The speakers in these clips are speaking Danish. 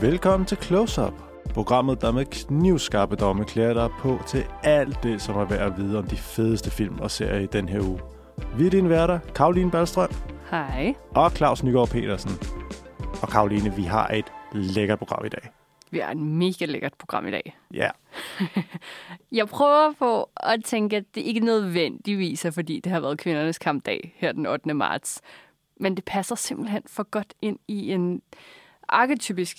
Velkommen til Close Up, programmet, der med knivskarpe domme klæder dig på til alt det, som er værd at vide om de fedeste film og serier i den her uge. Vi er dine værter, Karoline Ballstrøm Hej. og Claus Nygaard Petersen. Og Karoline, vi har et lækkert program i dag. Vi har et mega lækkert program i dag. Ja, Jeg prøver på at tænke, at det ikke nødvendigvis er, fordi det har været kvindernes kampdag her den 8. marts. Men det passer simpelthen for godt ind i en arketypisk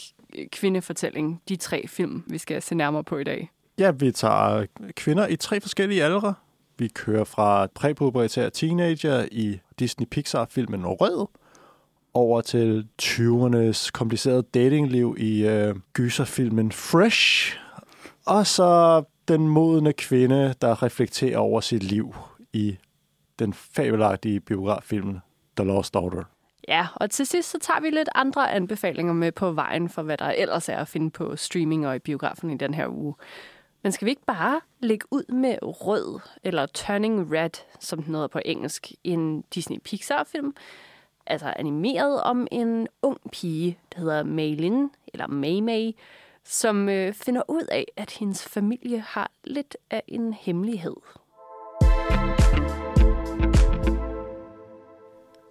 kvindefortælling, de tre film, vi skal se nærmere på i dag. ja vi tager kvinder i tre forskellige aldre. Vi kører fra præpubertære teenager i Disney Pixar-filmen Rød, over til 20'ernes komplicerede datingliv i øh, gyserfilmen Fresh, og så den modne kvinde, der reflekterer over sit liv i den fabelagtige biograffilm The Lost Daughter. Ja, og til sidst så tager vi lidt andre anbefalinger med på vejen for, hvad der ellers er at finde på streaming og i biografen i den her uge. Men skal vi ikke bare lægge ud med Rød, eller Turning Red, som den hedder på engelsk, en Disney Pixar-film, altså animeret om en ung pige, der hedder Maylin, eller May May, som øh, finder ud af, at hendes familie har lidt af en hemmelighed.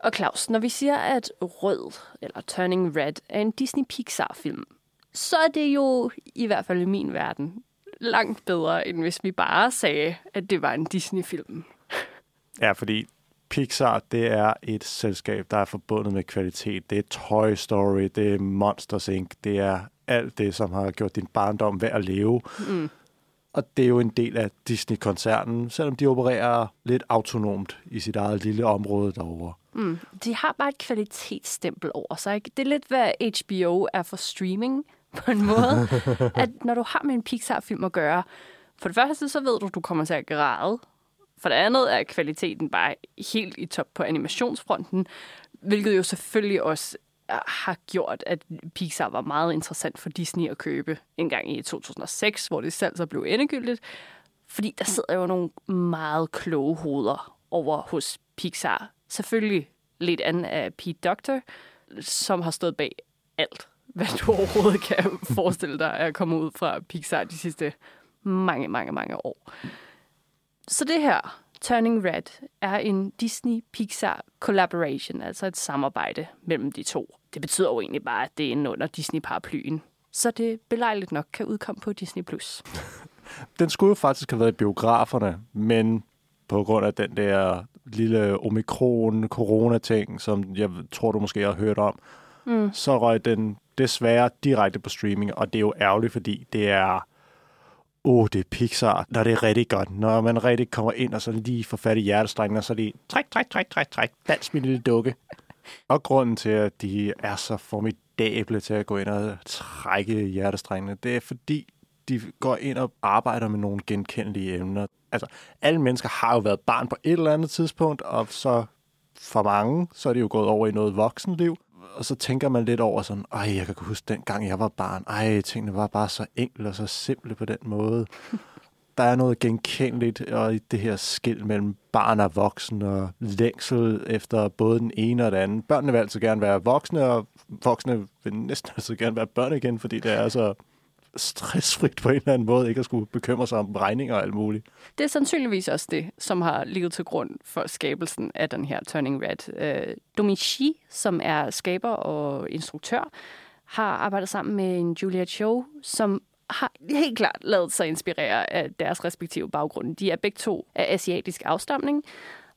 Og Claus, når vi siger, at Rød, eller Turning Red, er en Disney Pixar-film, så er det jo, i hvert fald i min verden, langt bedre, end hvis vi bare sagde, at det var en Disney-film. Ja, fordi Pixar, det er et selskab, der er forbundet med kvalitet. Det er Toy Story, det er Monsters Inc., det er alt det, som har gjort din barndom værd at leve. Mm. Og det er jo en del af Disney-koncernen, selvom de opererer lidt autonomt i sit eget lille område derovre. Mm. De har bare et kvalitetsstempel over sig. Ikke? Det er lidt, hvad HBO er for streaming på en måde. at når du har med en Pixar-film at gøre, for det første så ved du, at du kommer til at græde. For det andet er kvaliteten bare helt i top på animationsfronten, hvilket jo selvfølgelig også øh, har gjort, at Pixar var meget interessant for Disney at købe en gang i 2006, hvor det selv så blev endegyldigt. Fordi der sidder jo nogle meget kloge hoveder over hos Pixar. Selvfølgelig lidt an af Pete Doctor, som har stået bag alt, hvad du overhovedet kan forestille dig at komme ud fra Pixar de sidste mange, mange, mange år. Så det her, Turning Red, er en Disney-Pixar collaboration, altså et samarbejde mellem de to. Det betyder jo egentlig bare, at det er inde under Disney-paraplyen. Så det belejligt nok kan udkomme på Disney+. Plus. Den skulle jo faktisk have været i biograferne, men på grund af den der lille omikron-corona-ting, som jeg tror, du måske har hørt om, Mm. så røg den desværre direkte på streaming, og det er jo ærgerligt, fordi det er... Åh, oh, det er Pixar, når det er rigtig godt. Når man rigtig kommer ind, og så lige får fat i hjertestrengen, og så er de træk, træk, træk, træk, træk, dans min lille dukke. Og grunden til, at de er så formidable til at gå ind og trække hjertestrengene, det er fordi, de går ind og arbejder med nogle genkendelige emner. Altså, alle mennesker har jo været barn på et eller andet tidspunkt, og så for mange, så er de jo gået over i noget voksenliv. Og så tænker man lidt over sådan, ej, jeg kan huske den gang jeg var barn, ej, tingene var bare så enkle og så simple på den måde. Der er noget genkendeligt og i det her skil mellem barn og voksen og længsel efter både den ene og den anden. Børnene vil altid gerne være voksne, og voksne vil næsten altid gerne være børn igen, fordi det er så stressfrit på en eller anden måde, ikke at skulle bekymre sig om regninger og alt muligt. Det er sandsynligvis også det, som har ligget til grund for skabelsen af den her Turning Red. Øh, Domichi, som er skaber og instruktør, har arbejdet sammen med en Julia Cho, som har helt klart lavet sig inspirere af deres respektive baggrunde. De er begge to af asiatisk afstamning,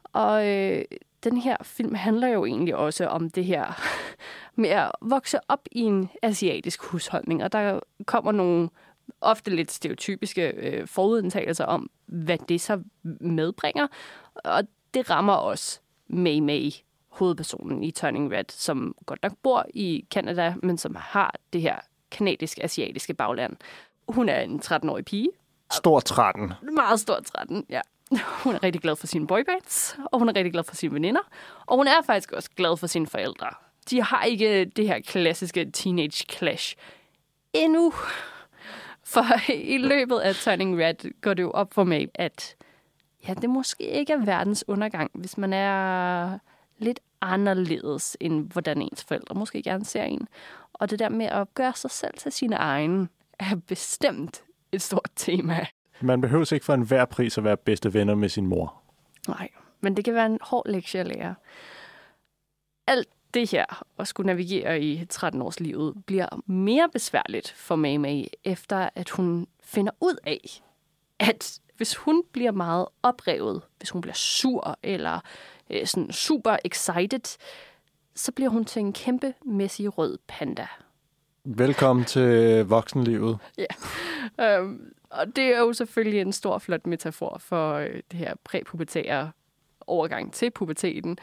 og øh, den her film handler jo egentlig også om det her med at vokse op i en asiatisk husholdning, og der kommer nogle ofte lidt stereotypiske øh, forudindtagelser om, hvad det så medbringer. Og det rammer også May May, hovedpersonen i Turning Red, som godt nok bor i Canada, men som har det her kanadisk-asiatiske bagland. Hun er en 13-årig pige. Stor 13. Meget stor 13, ja. Hun er rigtig glad for sine boybands, og hun er rigtig glad for sine veninder, og hun er faktisk også glad for sine forældre. De har ikke det her klassiske teenage clash endnu. For i løbet af Turning Red går det jo op for mig, at ja, det måske ikke er verdens undergang, hvis man er lidt anderledes, end hvordan ens forældre måske gerne ser en. Og det der med at gøre sig selv til sine egne, er bestemt et stort tema. Man behøver ikke for enhver pris at være bedste venner med sin mor. Nej, men det kan være en hård lektie at lære. Alt det her, at skulle navigere i 13-årslivet, bliver mere besværligt for May efter at hun finder ud af, at hvis hun bliver meget oprevet, hvis hun bliver sur eller øh, sådan super excited, så bliver hun til en kæmpe mæssig rød panda. Velkommen til voksenlivet. Ja. Um, og det er jo selvfølgelig en stor, flot metafor for øh, det her præpubertære overgang til puberteten.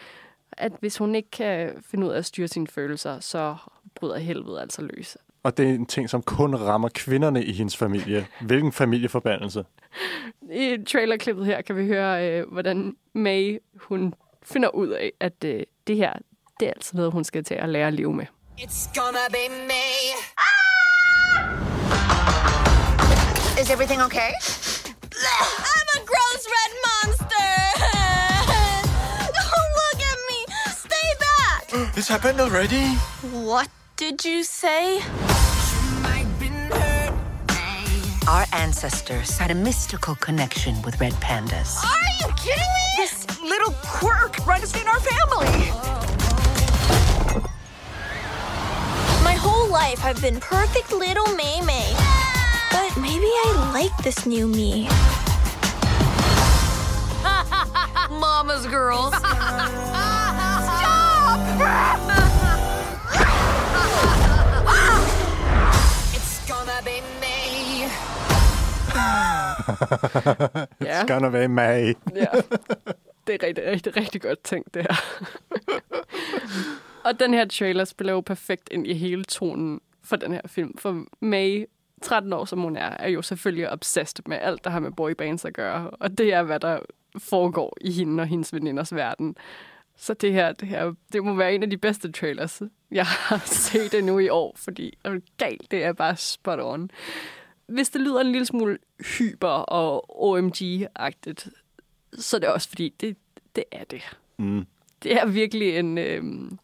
At hvis hun ikke kan finde ud af at styre sine følelser, så bryder helvede altså løs. Og det er en ting, som kun rammer kvinderne i hendes familie. Hvilken familieforbandelse. I trailerklippet her kan vi høre, øh, hvordan May hun finder ud af, at øh, det her, det er altså noget, hun skal til at lære at leve med. It's gonna be me. Is everything okay? I'm a gross red monster. Don't look at me. Stay back. This happened already? What did you say? Our ancestors had a mystical connection with red pandas. Are you kidding me? This little quirk runs in our family. My whole life I've been perfect little May May. But maybe I like this new me. Mama's girls. It's gonna be me. Ja. It's gonna be May. Ja. Det er rigtig, rigtig, rigtig godt tænkt, det her. og den her trailer spiller jo perfekt ind i hele tonen for den her film. For May, 13 år som hun er, er jo selvfølgelig obsessed med alt, der har med boybands at gøre. Og det er, hvad der foregår i hende og hendes veninders verden. Så det her, det her, det må være en af de bedste trailers, jeg har set endnu i år, fordi er galt, det er bare spot on. Hvis det lyder en lille smule hyper og OMG-agtigt, så er det også fordi, det, det er det. Mm. Det er virkelig en øhm,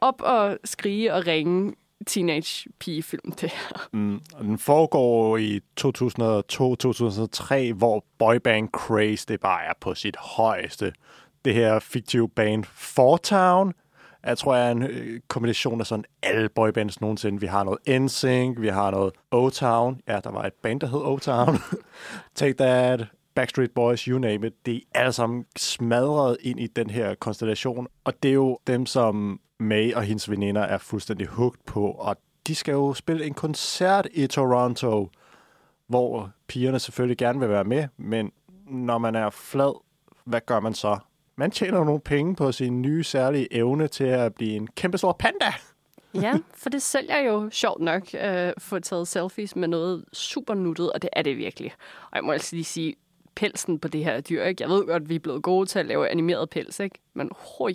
op og skrige og ringe teenage pigefilm, det her. Mm. Og den foregår i 2002-2003, hvor boyband craze det bare er på sit højeste. Det her fiktive band Fortown, jeg tror, jeg er en øh, kombination af sådan alle boybands nogensinde. Vi har noget NSYNC, vi har noget O-Town. Ja, der var et band, der hed O-Town. Take That, Backstreet Boys, you name it. De er alle sammen smadret ind i den her konstellation. Og det er jo dem, som May og hendes veninder er fuldstændig hugt på. Og de skal jo spille en koncert i Toronto, hvor pigerne selvfølgelig gerne vil være med. Men når man er flad, hvad gør man så? Man tjener nogle penge på sin nye særlige evne til at blive en kæmpestor panda. Ja, for det sælger jo sjovt nok øh, få taget selfies med noget super nuttet, og det er det virkelig. Og jeg må altså lige sige, pelsen på det her dyr, ikke? jeg ved godt, vi er blevet gode til at lave animeret pels, ikke? men hoi,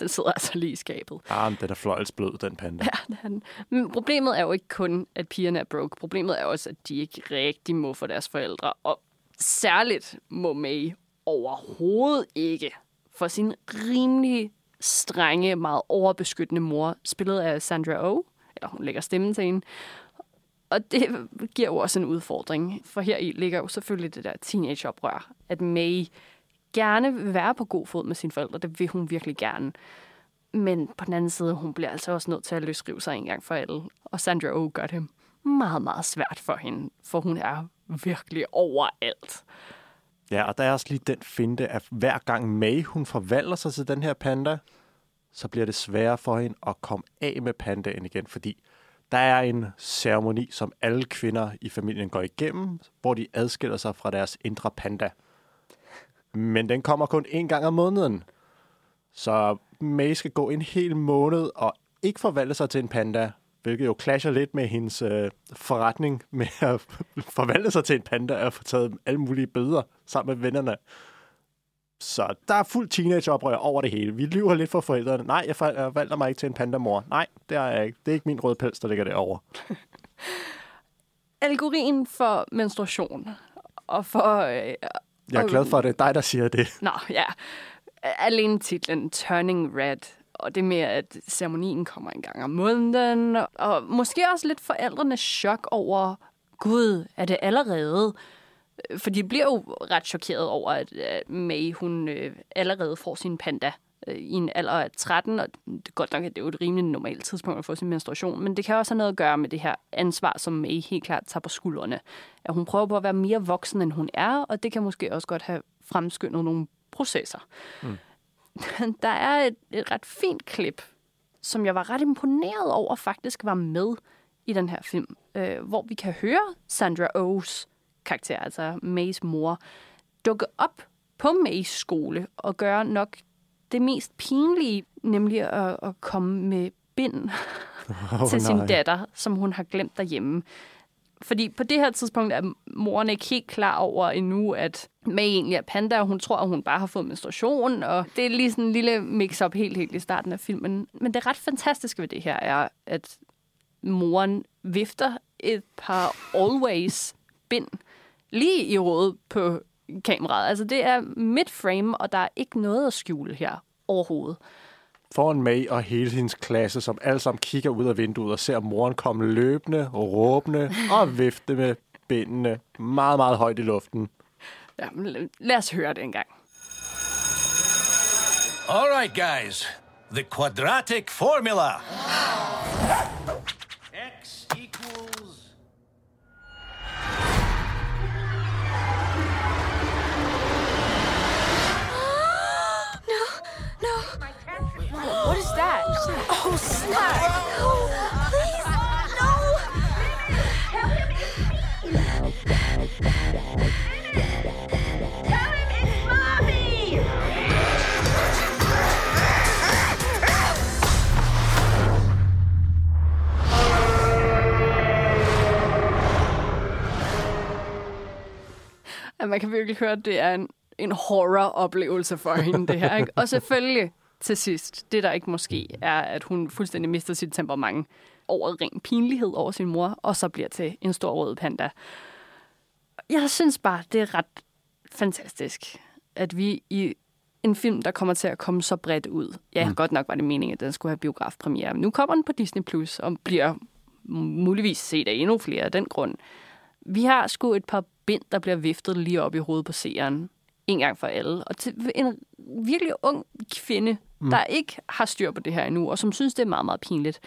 den sidder altså lige i skabet. Ah, men den er fløjelsblød, den panda. Ja, den. Men problemet er jo ikke kun, at pigerne er broke. Problemet er også, at de ikke rigtig må for deres forældre. Og særligt må May overhovedet ikke for sin rimelig strenge, meget overbeskyttende mor, spillet af Sandra Oh, eller hun lægger stemmen til hende. Og det giver jo også en udfordring, for her i ligger jo selvfølgelig det der teenageoprør, at May gerne vil være på god fod med sine forældre, det vil hun virkelig gerne. Men på den anden side, hun bliver altså også nødt til at løsrive sig en gang for alle. Og Sandra Oh gør det meget, meget svært for hende, for hun er virkelig overalt. Ja, og der er også lige den finte, at hver gang May hun forvandler sig til den her panda, så bliver det sværere for hende at komme af med pandaen igen, fordi der er en ceremoni, som alle kvinder i familien går igennem, hvor de adskiller sig fra deres indre panda. Men den kommer kun en gang om måneden. Så May skal gå en hel måned og ikke forvandle sig til en panda, hvilket jo clasher lidt med hendes øh, forretning med at forvandle sig til en panda og få taget alle mulige bøder sammen med vennerne. Så der er fuld teenageoprør over det hele. Vi lyver lidt for forældrene. Nej, jeg forvandler mig ikke til en pandamor. Nej, det er jeg ikke. Det er ikke min røde pels, der ligger derovre. Algorien for menstruation og for... Øh, Jeg er glad for, at det er dig, der siger det. Nå, ja. alene titlen Turning Red, og det med, at ceremonien kommer en gang om måneden, og måske også lidt forældrenes chok over, gud, er det allerede? For de bliver jo ret chokeret over, at øh, May, hun øh, allerede får sin panda øh, i en alder af 13, og det er godt nok, at det er jo et rimelig normalt tidspunkt at få sin menstruation, men det kan også have noget at gøre med det her ansvar, som May helt klart tager på skuldrene. At hun prøver på at være mere voksen, end hun er, og det kan måske også godt have fremskyndet nogle processer. Mm. Der er et, et ret fint klip, som jeg var ret imponeret over faktisk var med i den her film, øh, hvor vi kan høre Sandra Oh's karakter, altså Mays mor, dukke op på Mays skole og gøre nok det mest pinlige, nemlig at, at komme med bind Oh, til sin nej. datter, som hun har glemt derhjemme. Fordi på det her tidspunkt er moren ikke helt klar over endnu, at May egentlig er panda, og hun tror, at hun bare har fået menstruation, og det er lige sådan en lille mix-up helt, helt i starten af filmen. Men det ret fantastiske ved det her er, at moren vifter et par always bind lige i hovedet på kameraet. Altså det er mid-frame, og der er ikke noget at skjule her overhovedet. Foran May og hele hendes klasse, som alle sammen kigger ud af vinduet og ser moren komme løbende, råbende og vifte med bindene meget, meget højt i luften. Ja, men lad- os høre det en gang. All right, guys. The quadratic formula. X Man kan virkelig høre, at det er en, en horror-oplevelse for hende, det her. Ikke? Og selvfølgelig til sidst, det der ikke måske er, at hun fuldstændig mister sit temperament over ren pinlighed over sin mor, og så bliver til en stor rød panda. Jeg synes bare, det er ret fantastisk, at vi i en film, der kommer til at komme så bredt ud. Ja, mm. godt nok var det meningen, at den skulle have biografpremiere. Men nu kommer den på Disney Plus og bliver muligvis set af endnu flere af den grund. Vi har sgu et par bind, der bliver viftet lige op i hovedet på seeren. En gang for alle. Og til en virkelig ung kvinde, mm. der ikke har styr på det her endnu, og som synes, det er meget, meget pinligt.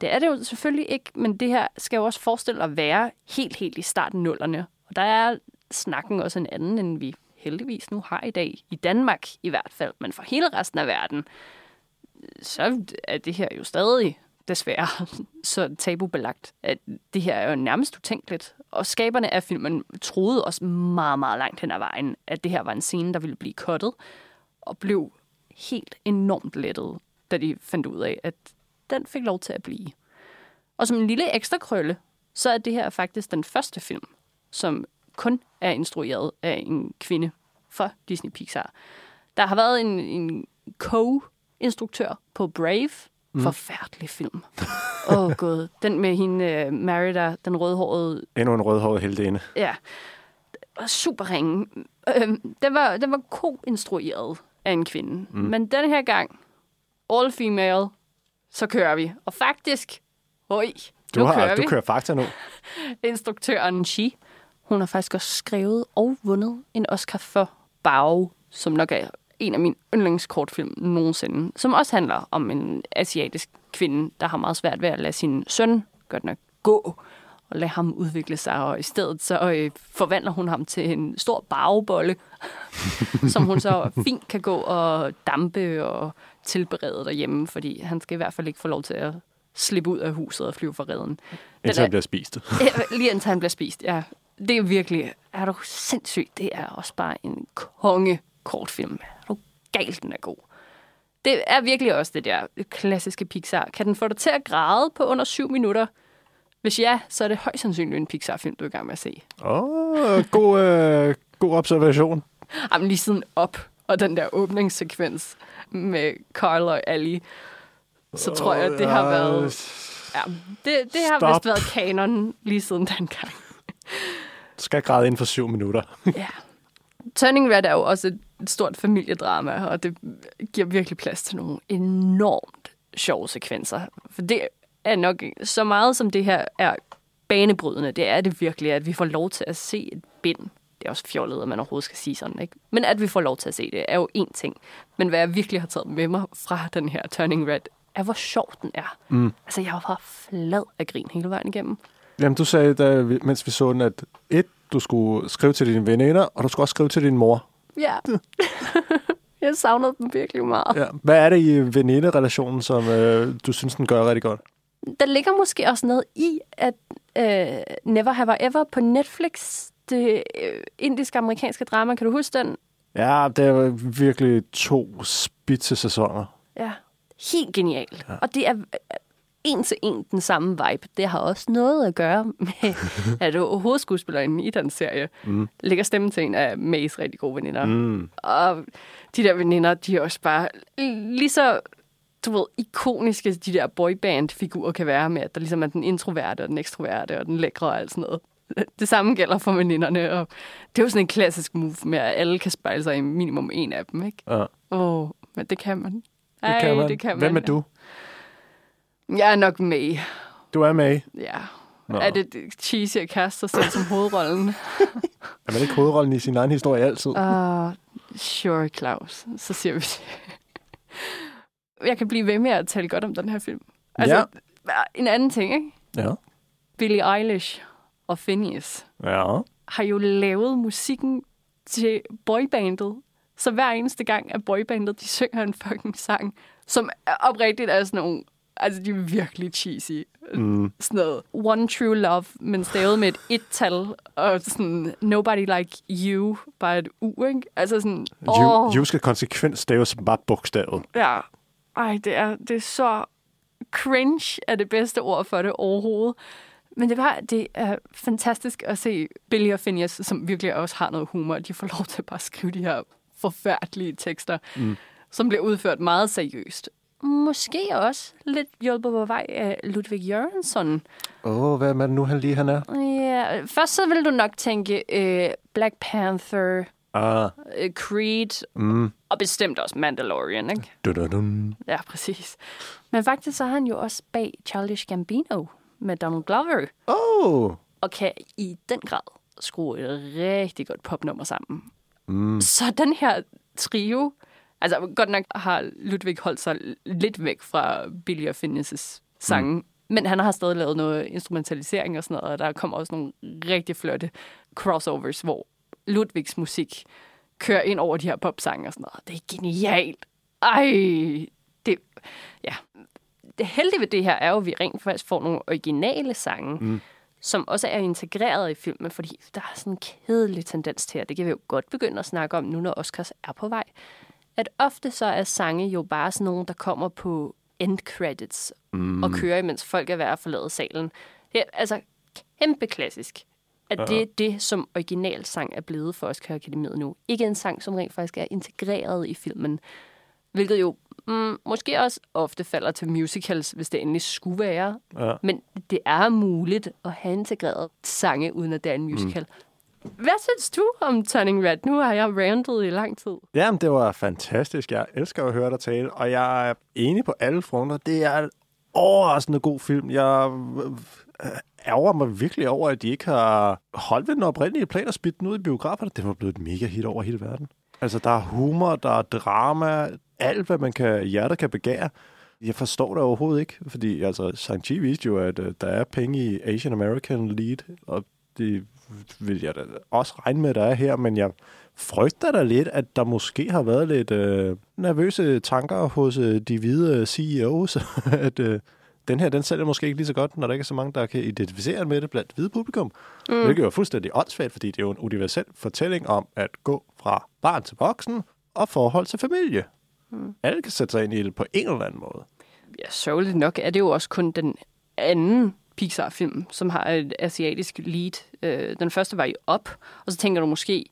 Det er det jo selvfølgelig ikke, men det her skal jo også forestille at være helt, helt i starten nullerne. Og der er snakken også en anden, end vi heldigvis nu har i dag. I Danmark i hvert fald, men for hele resten af verden, så er det her jo stadig desværre så tabubelagt, at det her er jo nærmest utænkeligt. Og skaberne af filmen troede også meget, meget langt hen ad vejen, at det her var en scene, der ville blive kottet, og blev helt enormt lettet, da de fandt ud af, at den fik lov til at blive. Og som en lille ekstra krølle, så er det her faktisk den første film, som kun er instrueret af en kvinde for Disney Pixar. Der har været en, en co-instruktør på Brave. Mm. Forfærdelig film. Åh, oh, gud. Den med hende, uh, Merida, den rødhårede Endnu en rødhåret heldinde. Ja. Og super ringe. Øhm, den, var, den var ko-instrueret af en kvinde. Mm. Men den her gang, all female, så kører vi. Og faktisk, oj, Du, nu har, kører du vi. kører fakta nu. Instruktøren Shi, hun har faktisk også skrevet og vundet en Oscar for Bao, som nok er en af mine yndlingskortfilm nogensinde, som også handler om en asiatisk kvinde, der har meget svært ved at lade sin søn godt nok gå og lade ham udvikle sig, og i stedet så øh, forvandler hun ham til en stor bagebolle, som hun så fint kan gå og dampe og tilberede derhjemme, fordi han skal i hvert fald ikke få lov til at slippe ud af huset og flyve for redden. Indtil han bliver spist. Ja, lige indtil han bliver spist, ja. Det er virkelig, er du sindssygt, det er også bare en konge kortfilm. Galt, den er god. Det er virkelig også det der klassiske Pixar. Kan den få dig til at græde på under syv minutter? Hvis ja, så er det højst sandsynligt en Pixar-film, du er i gang med at se. Åh, oh, god, øh, god observation. Jamen lige siden op, og den der åbningssekvens med Carl og Ellie, så tror jeg, det har været... Ja, det, det har Stop. vist været kanon lige siden dengang. Du skal græde inden for syv minutter. Ja. Turning Red er jo også et, et stort familiedrama, og det giver virkelig plads til nogle enormt sjove sekvenser. For det er nok så meget, som det her er banebrydende, det er det virkelig, at vi får lov til at se et bind. Det er også fjollet, at man overhovedet skal sige sådan, ikke? Men at vi får lov til at se det, er jo én ting. Men hvad jeg virkelig har taget med mig fra den her Turning Red, er, hvor sjov den er. Mm. Altså, jeg var flad af grin hele vejen igennem. Jamen, du sagde, da, mens vi så den, at et, du skulle skrive til dine veninder, og du skulle også skrive til din mor. Ja. jeg savnede den virkelig meget. Ja. Hvad er det i veninderelationen, som øh, du synes, den gør rigtig godt? Der ligger måske også noget i, at øh, Never Have I Ever på Netflix, det øh, indisk-amerikanske drama, kan du huske den? Ja, det er virkelig to spidse sæsoner. Ja. Helt genialt. Ja. Og det er en til en den samme vibe. Det har også noget at gøre med, at hovedskuespilleren i den serie mm. lægger stemmen til en af Mays rigtig gode veninder. Mm. Og de der veninder, de er også bare lige så du ved, ikoniske de der boyband-figurer kan være med, at der ligesom er den introverte og den ekstroverte og den lækre og alt sådan noget. Det samme gælder for veninderne, og det er jo sådan en klassisk move med, at alle kan spejle sig i minimum en af dem, ikke? Ja, Åh, oh, men det kan man. det Ej, kan man. Det kan Hvem man. er du? Jeg er nok med. Du er med. Ja. Nå. Er det cheesy at kaste sig selv som hovedrollen? Er man ikke hovedrollen i sin egen historie altid? Uh, sure, Claus. Så siger vi det. Jeg kan blive ved med at tale godt om den her film. Altså, en anden ting, ikke? Ja. Billie Eilish og Phineas Ja. har jo lavet musikken til boybandet. Så hver eneste gang, at boybandet de synger en fucking sang, som oprigtigt er sådan nogle... Altså, de er virkelig cheesy. Mm. Sådan noget One True Love, men stavet med et et-tal, og sådan Nobody Like You, bare et u, ikke? Altså sådan... You, åh. you skal konsekvent stave som bare bogstavet. Ja. Ej, det er, det er så... Cringe er det bedste ord for det overhovedet. Men det, var, det er fantastisk at se Billy og Phineas, som virkelig også har noget humor. De får lov til bare at skrive de her forfærdelige tekster, mm. som bliver udført meget seriøst. Måske også lidt hjulpet på vej af Ludvig Jørgensen. Åh, oh, hvad er det nu, han lige han er? Ja, først så vil du nok tænke øh, Black Panther, Ah, øh, Creed mm. og bestemt også Mandalorian, ikke? Dun-dun-dun. Ja, præcis. Men faktisk så er han jo også bag Childish Gambino med Donald Glover, Oh, og kan i den grad skrue et rigtig godt popnummer sammen. Mm. Så den her trio, altså godt nok har Ludvig holdt sig lidt væk fra Billy og Phineas' sange, mm. men han har stadig lavet noget instrumentalisering og sådan noget, og der kommer også nogle rigtig flotte crossovers, hvor Ludvigs musik kører ind over de her popsange og sådan noget. Det er genialt. Ej, det, ja. Det heldige ved det her er jo, at vi rent faktisk får nogle originale sange, mm. som også er integreret i filmen, fordi der er sådan en kedelig tendens til, og det kan vi jo godt begynde at snakke om nu, når Oscars er på vej, at ofte så er sange jo bare sådan nogle, der kommer på end credits mm. og kører, imens folk er ved at forlade salen. Det er altså kæmpe klassisk, at det er det, som originalsang er blevet for Oscar Akademiet nu. Ikke en sang, som rent faktisk er integreret i filmen. Hvilket jo mm, måske også ofte falder til musicals, hvis det endelig skulle være. Ja. Men det er muligt at have integreret sange, uden at det er en musical. Mm. Hvad synes du om Turning Red? Nu har jeg rantet i lang tid. Jamen, det var fantastisk. Jeg elsker at høre dig tale, og jeg er enig på alle fronter. Det er en overraskende god film. Jeg øh, ærger mig virkelig over, at de ikke har holdt ved den oprindelige plan og spidt den ud i biograferne. Det var blevet et mega hit over hele verden. Altså, der er humor, der er drama, alt, hvad man kan, hjertet kan begære. Jeg forstår det overhovedet ikke, fordi altså, Shang-Chi viste jo, at uh, der er penge i Asian American Lead, og det vil jeg da også regne med, at der er her, men jeg frygter da lidt, at der måske har været lidt øh, nervøse tanker hos øh, de hvide CEOs, at øh, den her, den sælger måske ikke lige så godt, når der ikke er så mange, der kan identificere med det blandt hvide publikum. Mm. Hvilket jo er fuldstændig åndssvagt, fordi det er jo en universel fortælling om at gå fra barn til voksen og forhold til familie. Mm. Alle kan sætte sig ind i det på en eller anden måde. Ja, sørgeligt nok er det jo også kun den anden Pixar-film, som har et asiatisk lead. Øh, den første var i Up, og så tænker du måske,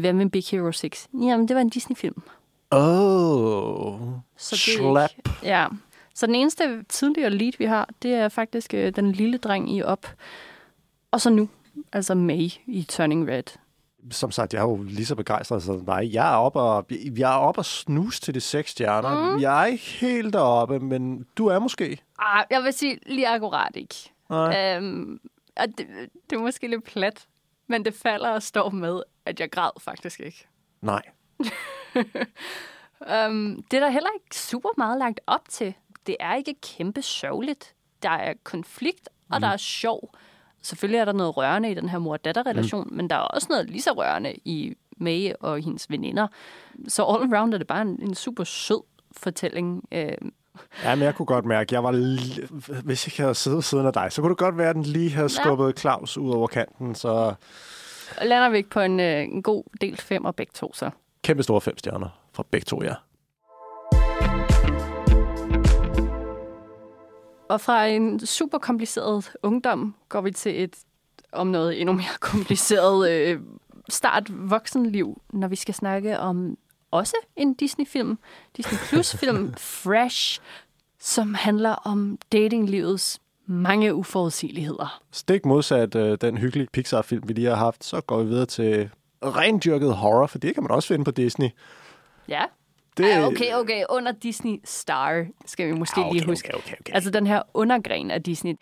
hvad med Big Hero 6? Jamen, det var en Disney-film. Oh, Så det slap. Ikke, ja. Så den eneste tidligere lead, vi har, det er faktisk øh, den lille dreng i Up. Og så nu, altså May i Turning Red. Som sagt, jeg er jo lige så begejstret som dig. Jeg er oppe og, jeg er oppe og snus til de seks stjerner. Mm. Jeg er ikke helt deroppe, men du er måske. Ah, jeg vil sige lige akkurat ikke. Nej. Øhm, og det, det er måske lidt plat, men det falder og står med, at jeg græd faktisk ikke. Nej. Um, det er der heller ikke super meget lagt op til. Det er ikke kæmpe sørgeligt. Der er konflikt, og mm. der er sjov. Selvfølgelig er der noget rørende i den her mor-datter-relation, mm. men der er også noget lige så rørende i May og hendes veninder. Så all around er det bare en, en super sød fortælling. Uh, Ja, men jeg kunne godt mærke, jeg var li- hvis jeg havde siddet siden af dig, så kunne det godt være, at den lige havde skubbet Claus ud over kanten. Så lander vi ikke på en, øh, en god del fem og begge to, så. kæmpe store fem stjerner fra begge to, ja. Og fra en super kompliceret ungdom går vi til et om noget endnu mere kompliceret øh, start voksenliv, når vi skal snakke om også en Disney-film, Disney Plus-film, Fresh, som handler om datinglivets mange uforudsigeligheder. Stik modsat øh, den hyggelige Pixar-film, vi lige har haft, så går vi videre til rendyrket horror, for det kan man også finde på Disney. Ja. Det, Ja, okay, okay. Under Disney Star skal vi måske Ah, okay, lige huske. okay, okay, okay. Altså den her undergren af Disney.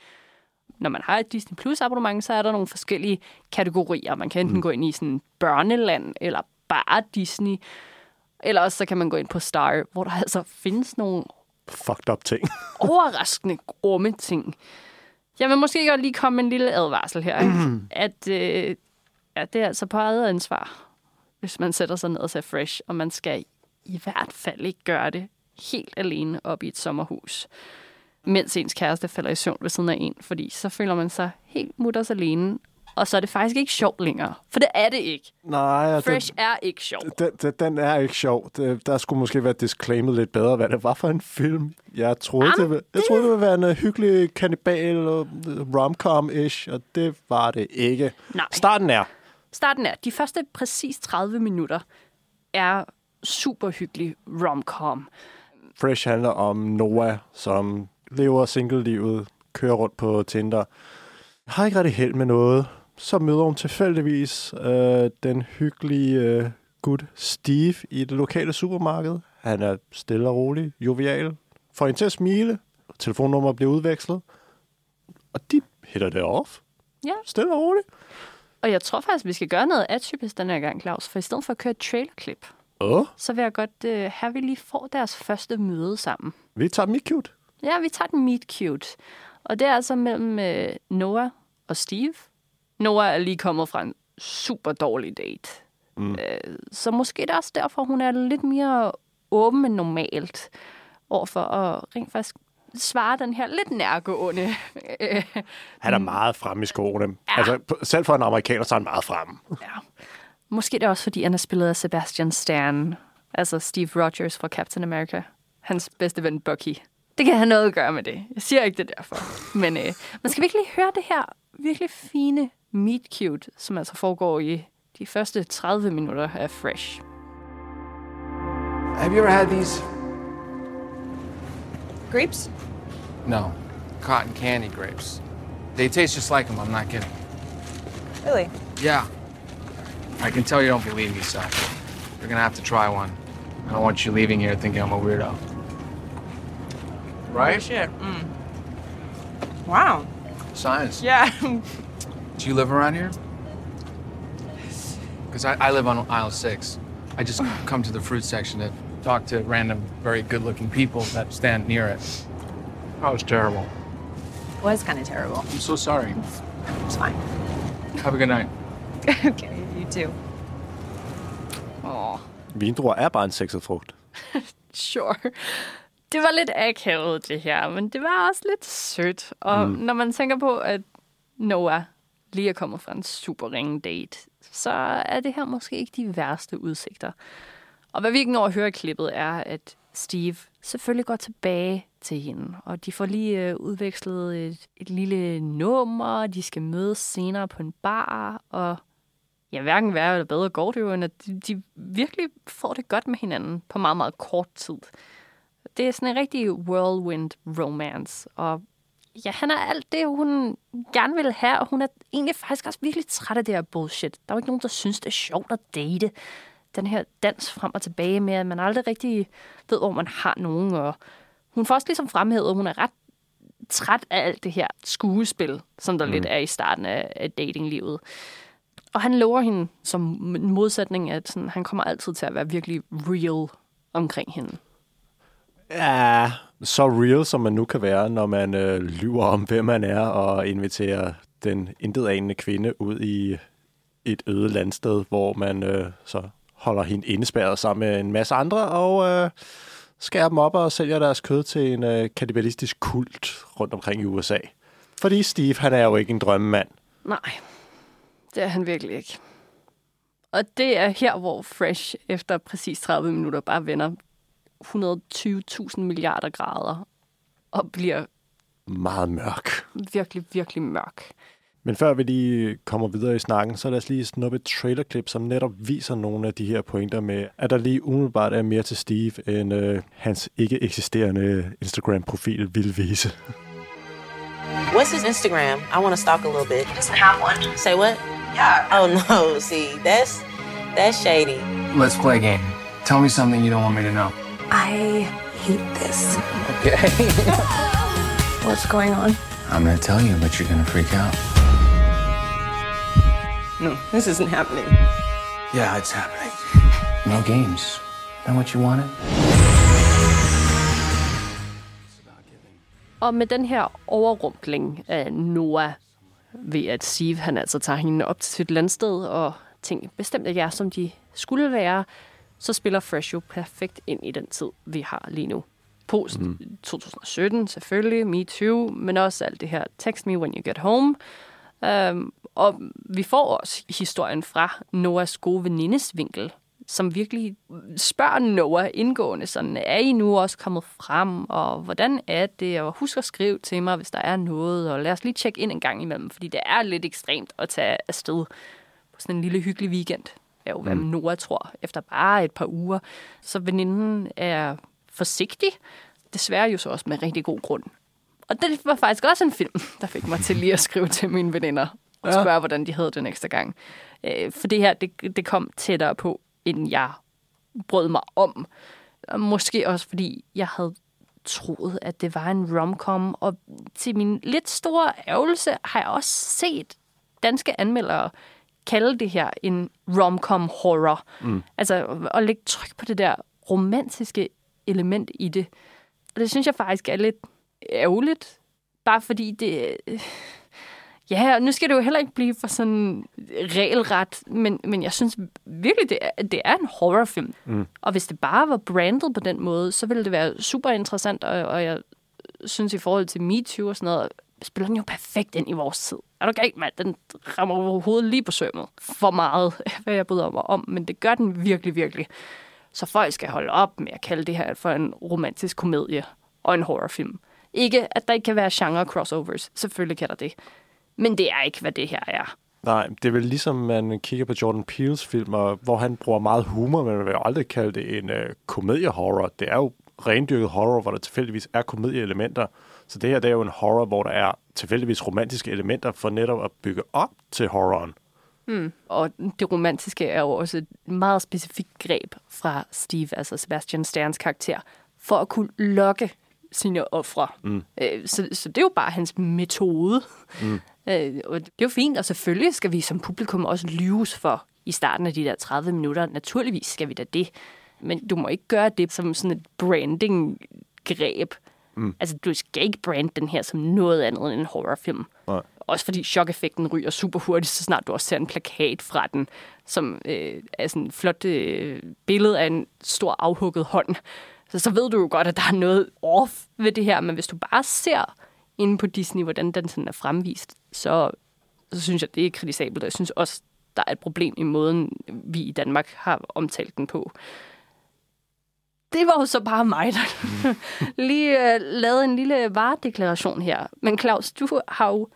Når man har et Disney Plus abonnement, så er der nogle forskellige kategorier. Man kan enten mm. gå ind i sådan børneland, eller bare Disney. Eller også så kan man gå ind på Star, hvor der altså findes nogle Fucked up ting. overraskende grumme ting. Jeg vil måske godt lige komme med en lille advarsel her. Ikke? At, øh, at det er altså på eget ansvar, hvis man sætter sig ned og ser Fresh, og man skal i hvert fald ikke gøre det helt alene op i et sommerhus, mens ens kæreste falder i søvn ved siden af en, fordi så føler man sig helt mutters alene, og så er det faktisk ikke sjovt længere. For det er det ikke. Nej, Fresh er ikke sjovt. den, den, den er ikke sjov. Det, der skulle måske være disclaimet lidt bedre, hvad det var for en film. Jeg troede, Jamen, det, ville- jeg troede det ville være en øh, hyggelig kannibal og øh, rom-com-ish, og det var det ikke. Nej. Starten er. Starten er, de første præcis 30 minutter er super hyggelig rom-com. Fresh handler om Noah, som lever single-livet, kører rundt på Tinder. Har ikke rigtig held med noget. Så møder hun tilfældigvis øh, den hyggelige øh, gut Steve i det lokale supermarked. Han er stille og rolig, jovial, får hende til at smile. Telefonnummer bliver udvekslet. Og de hitter det off. Ja. Stille og roligt. Og jeg tror faktisk, vi skal gøre noget atypisk den her gang, Claus. For i stedet for at køre et trailerklip, Åh, så vil jeg godt øh, have, at vi lige får deres første møde sammen. vi tager i cute. Ja, vi tager den meet cute. Og det er altså mellem øh, Noah og Steve. Noah er lige kommet fra en super dårlig date. Mm. Øh, så måske det er også derfor, hun er lidt mere åben end normalt overfor at rent faktisk svare den her lidt nærgående. Øh, Han er meget fremme i skoene. Ja. Altså, selv for en amerikaner, så er han meget fremme. ja. Måske det er også, fordi han er spillet af Sebastian Stan. Altså Steve Rogers fra Captain America. Hans bedste ven Bucky. Det kan have noget at gøre med det. Jeg siger ikke det er derfor. Men øh, man skal virkelig høre det her virkelig fine meet cute, som altså foregår i de første 30 minutter af Fresh. Have you ever had these? Grapes? No, cotton candy grapes. They taste just like them, I'm not kidding. Really? Yeah. I can tell you don't believe me, so you're gonna have to try one. I don't want you leaving here thinking I'm a weirdo. Right? Shit. Mm. Wow. Science. Yeah. Do you live around here? Because I, I live on aisle six. I just come to the fruit section to talk to random, very good looking people that stand near it. That was terrible. It was kind of terrible. I'm so sorry. It's fine. Have a good night. okay, too. Åh, Vindruer er bare en sexet frugt. sure. Det var lidt akavet, det her, men det var også lidt sødt. Og mm. når man tænker på, at Noah lige er kommet fra en super ringe date, så er det her måske ikke de værste udsigter. Og hvad vi ikke når at høre i klippet er, at Steve selvfølgelig går tilbage til hende, og de får lige øh, udvekslet et, et lille nummer, de skal mødes senere på en bar, og ja, hverken værre eller bedre går det jo, end at de, de virkelig får det godt med hinanden på meget, meget kort tid. Det er sådan en rigtig whirlwind romance, og ja, han er alt det, hun gerne vil have, og hun er egentlig faktisk også virkelig træt af det her bullshit. Der er jo ikke nogen, der synes, det er sjovt at date. Den her dans frem og tilbage med, at man aldrig rigtig ved, hvor man har nogen. Og hun får også ligesom fremhævet, at hun er ret træt af alt det her skuespil, som der mm. lidt er i starten af, af datinglivet. Og han lover hende som en modsætning, at sådan, han kommer altid til at være virkelig real omkring hende. Ja, så real, som man nu kan være, når man øh, lyver om, hvem man er, og inviterer den intetanende kvinde ud i et øde landsted, hvor man øh, så holder hende indespærret sammen med en masse andre, og øh, skærer dem op og sælger deres kød til en øh, kannibalistisk kult rundt omkring i USA. Fordi Steve, han er jo ikke en drømmemand. Nej, det er han virkelig ikke. Og det er her, hvor Fresh efter præcis 30 minutter bare vender 120.000 milliarder grader og bliver Meget mørk. virkelig, virkelig mørk. Men før vi lige kommer videre i snakken, så lad os lige snuppe et trailerklip, som netop viser nogle af de her pointer med, at der lige umiddelbart er mere til Steve, end øh, hans ikke eksisterende Instagram-profil vil vise. What's his Instagram? I want to stalk a little bit. He doesn't have one. Say what? Yeah. Oh no, see, that's that's shady. Let's play a game. Tell me something you don't want me to know. I hate this. Okay. What's going on? I'm gonna tell you, but you're gonna freak out. No, this isn't happening. Yeah, it's happening. No games. Know what you wanted? Og med den her overrumpling af Noah, ved at Steve han altså tager hende op til sit landsted, og ting bestemt af jer, som de skulle være, så spiller Fresh jo perfekt ind i den tid, vi har lige nu. Post mm. 2017 selvfølgelig, Me Too, men også alt det her Text Me When You Get Home. Um, og vi får også historien fra Noahs gode venindes vinkel, som virkelig spørger Noah indgående, sådan, er I nu også kommet frem, og hvordan er det, og husk at skrive til mig, hvis der er noget, og lad os lige tjekke ind en gang imellem, fordi det er lidt ekstremt at tage afsted på sådan en lille hyggelig weekend, er jo, hvad Noah tror, efter bare et par uger. Så veninden er forsigtig, desværre jo så også med rigtig god grund. Og det var faktisk også en film, der fik mig til lige at skrive til mine veninder og spørge, hvordan de havde det næste gang. Øh, For det her, det, det kom tættere på, end jeg brød mig om. Måske også, fordi jeg havde troet, at det var en romcom, og til min lidt store ærgelse har jeg også set danske anmeldere kalde det her en romcom horror. Mm. Altså at lægge tryk på det der romantiske element i det. Og det synes jeg faktisk er lidt ærgerligt, bare fordi det... Ja, og nu skal det jo heller ikke blive for sådan regelret, men, men jeg synes virkelig, det er, det er en horrorfilm. Mm. Og hvis det bare var brandet på den måde, så ville det være super interessant, og, og jeg synes i forhold til MeToo og sådan noget, spiller den jo perfekt ind i vores tid. Er du galt, mand? Den rammer overhovedet lige på sømmet. For meget, hvad jeg bryder mig om, men det gør den virkelig, virkelig. Så folk skal holde op med at kalde det her for en romantisk komedie og en horrorfilm. Ikke, at der ikke kan være genre crossovers. Selvfølgelig kan der det. Men det er ikke, hvad det her er. Nej, det er vel ligesom, man kigger på Jordan Peele's film, og, hvor han bruger meget humor, men man vil jo aldrig kalde det en øh, komediehorror. Det er jo rendyrket horror, hvor der tilfældigvis er komedieelementer. Så det her det er jo en horror, hvor der er tilfældigvis romantiske elementer for netop at bygge op til horroren. Og det romantiske er jo også et meget specifikt greb fra Steve, altså Sebastian Sterns karakter, for at kunne lokke sine ofre. Mm. Så, så det er jo bare hans metode. Mm. Og det er jo fint, og selvfølgelig skal vi som publikum også lyves for i starten af de der 30 minutter. Naturligvis skal vi da det. Men du må ikke gøre det som sådan et branding-greb. Mm. Altså, du skal ikke brande den her som noget andet end en horrorfilm. Nej. Også fordi chok-effekten ryger super hurtigt, så snart du også ser en plakat fra den, som øh, er sådan et flot øh, billede af en stor afhugget hånd. Så, så ved du jo godt, at der er noget off ved det her, men hvis du bare ser inde på Disney, hvordan den sådan er fremvist, så, så synes jeg, det er kritisabelt. Og jeg synes også, der er et problem i måden, vi i Danmark har omtalt den på. Det var jo så bare mig, der lige øh, lavede en lille varedeklaration her. Men Claus, du har jo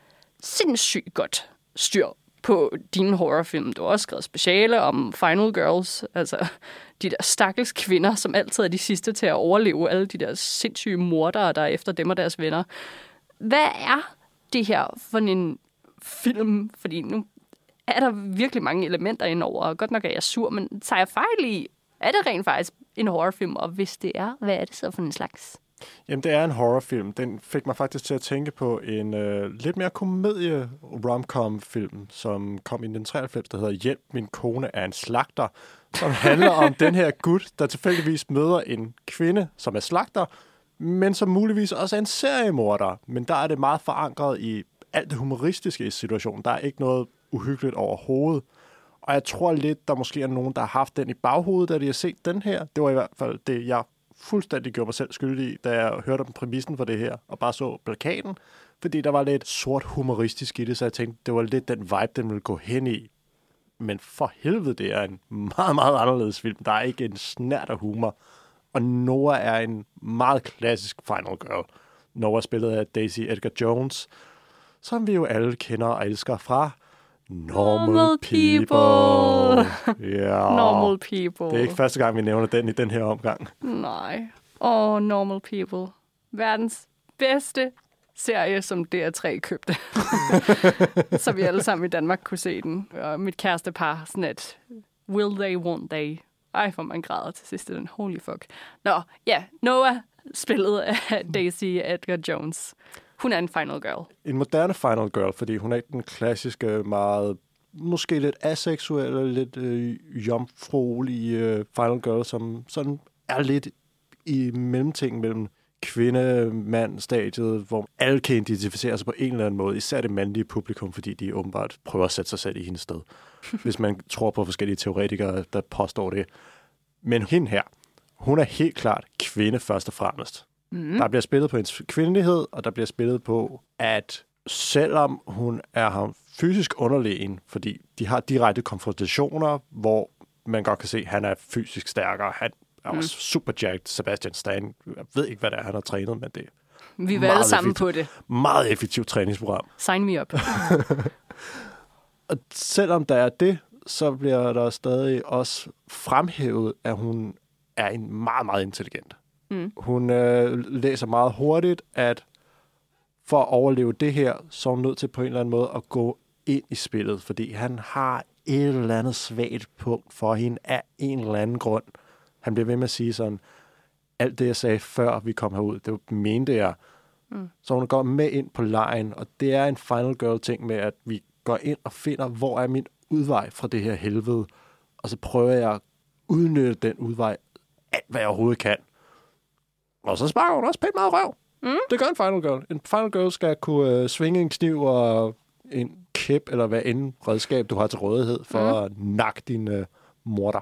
sindssygt godt styr på dine horrorfilm. Du har også skrevet speciale om Final Girls, altså de der stakkels kvinder, som altid er de sidste til at overleve alle de der sindssyge mordere, der er efter dem og deres venner. Hvad er det her for en film? Fordi nu er der virkelig mange elementer indover, og godt nok er jeg sur, men tager jeg fejl i, er det rent faktisk en horrorfilm? Og hvis det er, hvad er det så for en slags? Jamen, det er en horrorfilm. Den fik mig faktisk til at tænke på en øh, lidt mere komedie romcom film som kom i 1993, der hedder Hjælp, min kone er en slagter, som handler om den her gut, der tilfældigvis møder en kvinde, som er slagter, men som muligvis også er en seriemorder. Men der er det meget forankret i alt det humoristiske i situationen. Der er ikke noget uhyggeligt overhovedet. Og jeg tror lidt, der måske er nogen, der har haft den i baghovedet, da de har set den her. Det var i hvert fald det, jeg fuldstændig gjorde mig selv skyldig i, da jeg hørte om præmissen for det her, og bare så plakaten. Fordi der var lidt sort humoristisk i det, så jeg tænkte, det var lidt den vibe, den ville gå hen i. Men for helvede, det er en meget, meget anderledes film. Der er ikke en snært af humor. Og Noah er en meget klassisk Final Girl. Noah spillet af Daisy Edgar Jones, som vi jo alle kender og elsker fra Normal, Normal People. ja. Normal People. Det er ikke første gang, vi nævner den i den her omgang. Nej. Åh, oh, Normal People. Verdens bedste serie, som DR3 købte. så vi alle sammen i Danmark kunne se den. Og mit kæreste par sådan et, will they, won't they? Ej, hvor man græder til sidst den. Holy fuck. Nå, ja. Noah, spillet af Daisy Edgar Jones. Hun er en final girl. En moderne Final Girl, fordi hun er ikke den klassiske, meget måske lidt aseksuelle, lidt øh, jomfruelige øh, Final Girl, som sådan er lidt i mellemting mellem kvinde-mand-stadiet, hvor alle kan identificere sig på en eller anden måde, især det mandlige publikum, fordi de åbenbart prøver at sætte sig selv i hendes sted. Hvis man tror på forskellige teoretikere, der påstår det. Men hende her, hun er helt klart kvinde først og fremmest. Mm. Der bliver spillet på hendes kvindelighed, og der bliver spillet på, at selvom hun er ham fysisk underlegen, fordi de har direkte konfrontationer, hvor man godt kan se, at han er fysisk stærkere. Han er også super jacked, Sebastian Stan. Jeg ved ikke, hvad det er, han har trænet, men det Vi er Meget alle sammen på det. meget effektivt træningsprogram. Sign me up. Og selvom der er det, så bliver der stadig også fremhævet, at hun er en meget, meget intelligent. Mm. Hun øh, læser meget hurtigt, at for at overleve det her, så er hun nødt til på en eller anden måde at gå ind i spillet, fordi han har et eller andet svagt punkt for hende af en eller anden grund. Han bliver ved med at sige sådan, alt det, jeg sagde før vi kom herud, det mente jeg. Mm. Så hun går med ind på lejen, og det er en Final Girl-ting med, at vi går ind og finder, hvor er min udvej fra det her helvede, og så prøver jeg at udnytte den udvej alt, hvad jeg overhovedet kan. Og så sparker hun også pænt meget røv. Mm. Det gør en Final Girl. En Final Girl skal kunne øh, svinge en kniv og en kæp, eller hvad end redskab, du har til rådighed, for mm. at nakke din øh, morter.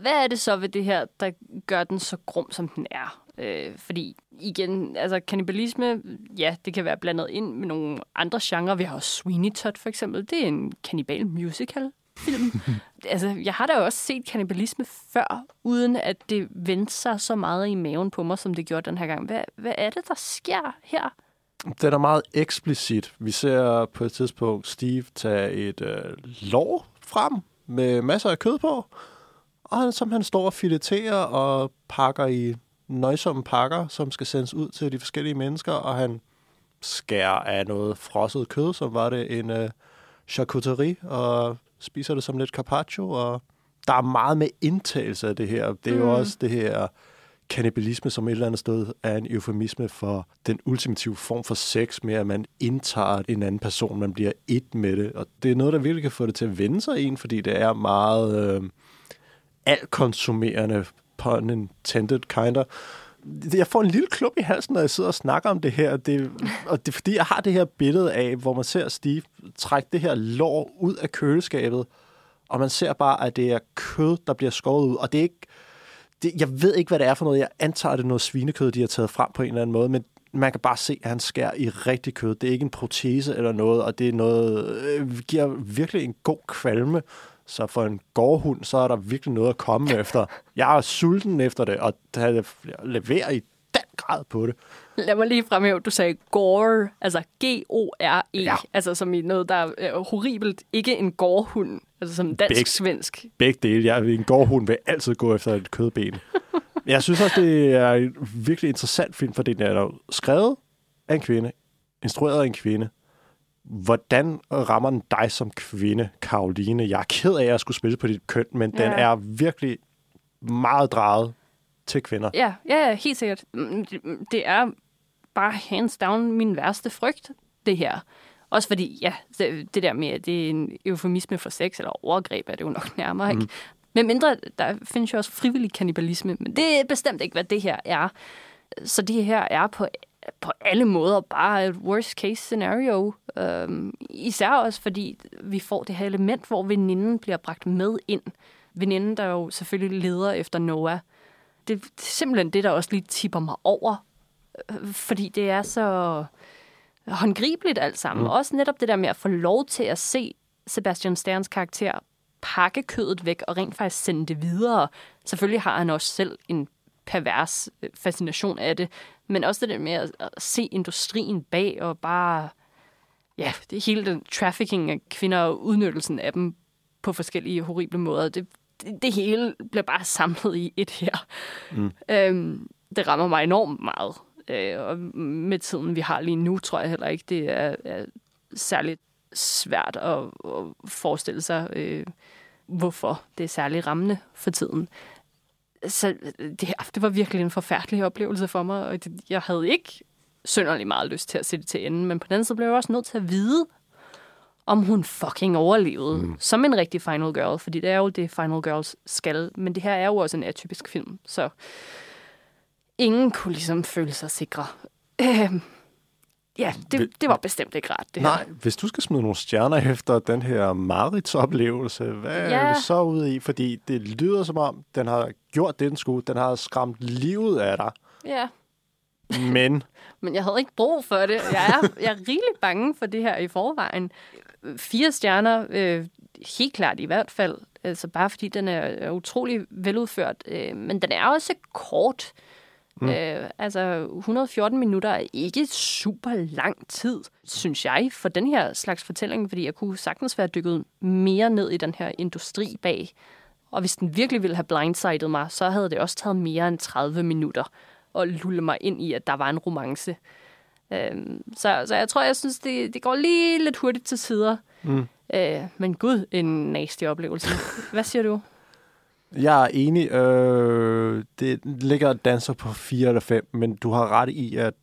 Hvad er det så ved det her, der gør den så grum, som den er? Øh, fordi igen, altså kannibalisme, ja, det kan være blandet ind med nogle andre genrer. Vi har også Sweeney Todd for eksempel. Det er en kannibal musical film. altså, jeg har da også set kannibalisme før, uden at det vendte sig så meget i maven på mig, som det gjorde den her gang. Hvad, hvad er det, der sker her? Den er meget eksplicit. Vi ser på et tidspunkt Steve tage et øh, lår frem med masser af kød på, og han, som han står og fileterer og pakker i nøjsomme pakker, som skal sendes ud til de forskellige mennesker, og han skærer af noget frosset kød, som var det en øh, charcuterie, og spiser det som lidt carpaccio, og der er meget med indtagelse af det her. Det er mm. jo også det her kannibalisme, som et eller andet sted er en eufemisme for den ultimative form for sex, med at man indtager en anden person, man bliver et med det. Og det er noget, der virkelig kan få det til at vende sig en, fordi det er meget øh, altkonsumerende, pun intended, kinder. Jeg får en lille klub i halsen, når jeg sidder og snakker om det her. Det, og det er fordi, jeg har det her billede af, hvor man ser Steve trække det her lår ud af køleskabet, og man ser bare, at det er kød, der bliver skåret ud. Og det er ikke det, jeg ved ikke, hvad det er for noget. Jeg antager, det er noget svinekød, de har taget frem på en eller anden måde, men man kan bare se, at han skærer i rigtig kød. Det er ikke en protese eller noget, og det er noget, øh, giver virkelig en god kvalme. Så for en gårdhund, så er der virkelig noget at komme efter. Jeg er sulten efter det, og jeg leverer i den grad på det. Lad mig lige fremhæve, du sagde gore, altså G-O-R-E, Ja. altså som i noget, der er horribelt. Ikke en gårdhund, altså som dansk-svensk. Begge dele. Jeg, en gårdhund vil altid gå efter et kødben. Jeg synes også, det er en virkelig interessant film, fordi den er skrevet af en kvinde, instrueret af en kvinde. Hvordan rammer den dig som kvinde, Karoline? Jeg er ked af, at jeg skulle spille på dit køn, men ja. den er virkelig meget drejet til kvinder. Ja, ja, helt sikkert. Mm, Det, er bare hands down min værste frygt, det her. Også fordi, ja, det, der med, at det er en eufemisme for sex, eller overgreb er det jo nok nærmere, ikke? Men mindre, der findes jo også frivillig kannibalisme, men det er bestemt ikke, hvad det her er. Så det her er på, på alle måder bare et worst case scenario. Øhm, især også fordi vi får det her element, hvor veninden bliver bragt med ind. Veninden, der jo selvfølgelig leder efter Noah. Det er simpelthen det, der også lige tipper mig over. Øh, Fordi det er så håndgribeligt alt sammen. Mm. Også netop det der med at få lov til at se Sebastian Sterns karakter pakke kødet væk og rent faktisk sende det videre. Selvfølgelig har han også selv en pervers øh, fascination af det, men også det der med at at se industrien bag og bare, ja, det hele den trafficking af kvinder og udnyttelsen af dem på forskellige horrible måder. Det, det, det hele bliver bare samlet i et her. Mm. Øhm, det rammer mig enormt meget. Øh, og med tiden, vi har lige nu, tror jeg heller ikke, det er, er særligt svært at, at forestille sig, øh, hvorfor det er særligt rammende for tiden. Så det, det var virkelig en forfærdelig oplevelse for mig, og det, jeg havde ikke synderlig meget lyst til at se det til enden, men på den anden side blev jeg også nødt til at vide, om hun fucking overlevede mm. som en rigtig Final Girl, fordi det er jo det, Final Girls skal, men det her er jo også en atypisk film, så ingen kunne ligesom føle sig sikre. Øhm, ja, det, det var bestemt ikke rart, det Nej, her. hvis du skal smide nogle stjerner efter den her Marits oplevelse, hvad ja. er vi så ude i? Fordi det lyder som om, den har gjort det, den skulle. Den har skræmt livet af dig. Ja, Men men jeg havde ikke brug for det. Jeg er, jeg er rigeligt bange for det her i forvejen. Fire stjerner, øh, helt klart i hvert fald. Altså bare fordi den er, er utrolig veludført. Øh, men den er også kort. Mm. Øh, altså 114 minutter er ikke super lang tid, synes jeg, for den her slags fortælling, fordi jeg kunne sagtens være dykket mere ned i den her industri bag. Og hvis den virkelig ville have blindsided mig, så havde det også taget mere end 30 minutter at lulle mig ind i, at der var en romance. Øhm, så, så jeg tror, jeg synes, det, det går lige lidt hurtigt til sider. Mm. Øh, men gud, en nasty oplevelse. Hvad siger du? Jeg er enig. Øh, det ligger danser på fire eller fem, men du har ret i, at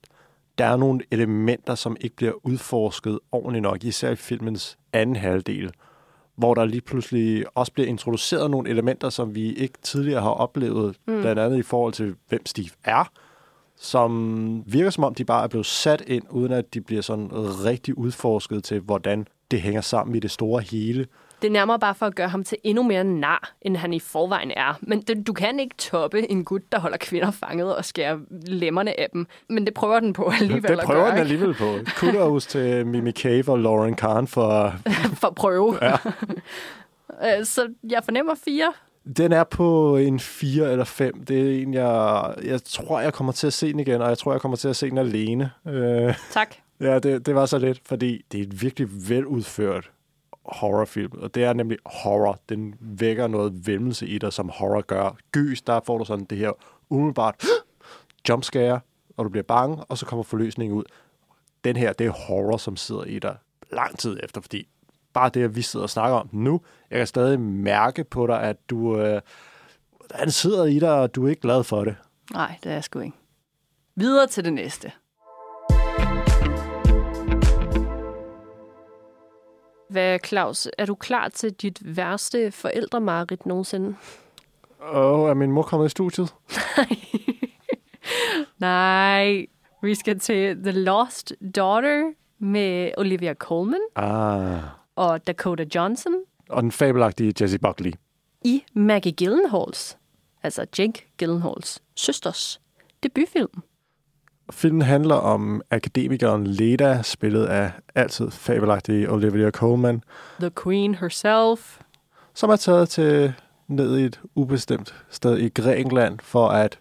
der er nogle elementer, som ikke bliver udforsket ordentligt nok, især i filmens anden halvdel, hvor der lige pludselig også bliver introduceret nogle elementer, som vi ikke tidligere har oplevet, mm. blandt andet i forhold til, hvem Steve er, som virker som om, de bare er blevet sat ind, uden at de bliver sådan rigtig udforsket til, hvordan det hænger sammen i det store hele. Det er nærmere bare for at gøre ham til endnu mere nar, end han i forvejen er. Men det, du kan ikke toppe en gut, der holder kvinder fanget og skærer lemmerne af dem. Men det prøver den på alligevel det prøver at den gøre. alligevel på. Kudos til Mimi Cave og Lauren Kahn for... For at prøve. Ja. Øh, Så jeg fornemmer fire. Den er på en 4 eller 5. Det er en, jeg... Jeg tror, jeg kommer til at se den igen, og jeg tror, jeg kommer til at se den alene. Øh, Tak. ja, det, det var så lidt, fordi det er et virkelig veludført horrorfilm, og det er nemlig horror. Den vækker noget vemmelse i dig, som horror gør. Gys, der får du sådan det her umiddelbart jumpscare, og du bliver bange, og så kommer forløsningen ud. Den her, det er horror, som sidder i dig lang tid efter, fordi bare det, at vi sidder og snakker om nu, jeg kan stadig mærke på dig, at du, øh, han sidder i dig, og du er ikke glad for det. Nej, det er jeg sgu ikke. Videre til det næste. Hvad, Claus, er du klar til dit værste forældremarit nogensinde? Åh, oh, er min mor kommet i studiet? Nej, vi skal til The Lost Daughter med Olivia Colman Ah. og Dakota Johnson Og den fabelagtige Jessie Buckley. i Maggie Gyllenhaals, altså Jake Gyllenhaals søsters debutfilm. Filmen handler om akademikeren Leda, spillet af altid fabelagtige Olivia Colman, The Queen herself. som er taget til ned i et ubestemt sted i Grækenland for at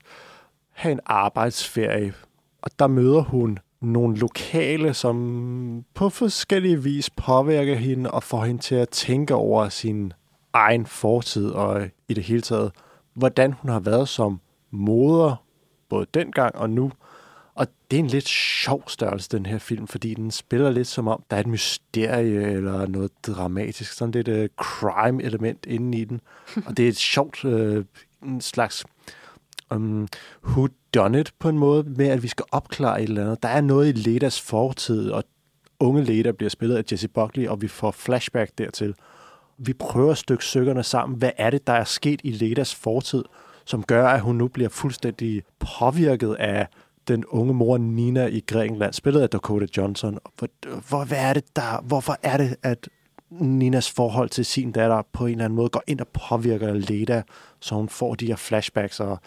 have en arbejdsferie. Og der møder hun nogle lokale, som på forskellige vis påvirker hende og får hende til at tænke over sin egen fortid og i det hele taget, hvordan hun har været som moder, både dengang og nu, og det er en lidt sjov størrelse, den her film, fordi den spiller lidt som om, der er et mysterie eller noget dramatisk, sådan lidt øh, uh, crime-element inde i den. Og det er et sjovt uh, en slags um, who done it på en måde, med at vi skal opklare et eller andet. Der er noget i Ledas fortid, og unge Leda bliver spillet af Jesse Buckley, og vi får flashback dertil. Vi prøver at stykke søkkerne sammen. Hvad er det, der er sket i Ledas fortid, som gør, at hun nu bliver fuldstændig påvirket af den unge mor Nina i Grækenland, spillet af Dakota Johnson. Hvor, hvor, hvad er det der, hvorfor er det, at Ninas forhold til sin datter på en eller anden måde går ind og påvirker Leda, så hun får de her flashbacks, og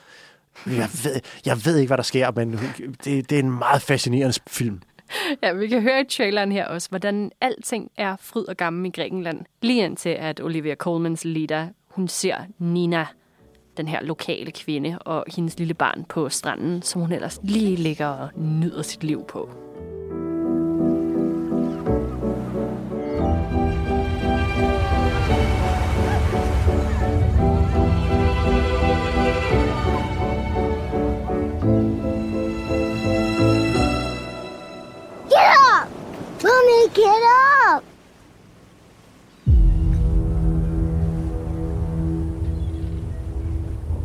jeg ved, jeg ved ikke, hvad der sker, men det, det er en meget fascinerende film. Ja, vi kan høre i traileren her også, hvordan alting er fryd og gammel i Grækenland. Lige indtil, at Olivia Colmans Leda, hun ser Nina, den her lokale kvinde, og hendes lille barn på stranden, som hun ellers lige ligger og nyder sit liv på. Get up! Mommy, get up!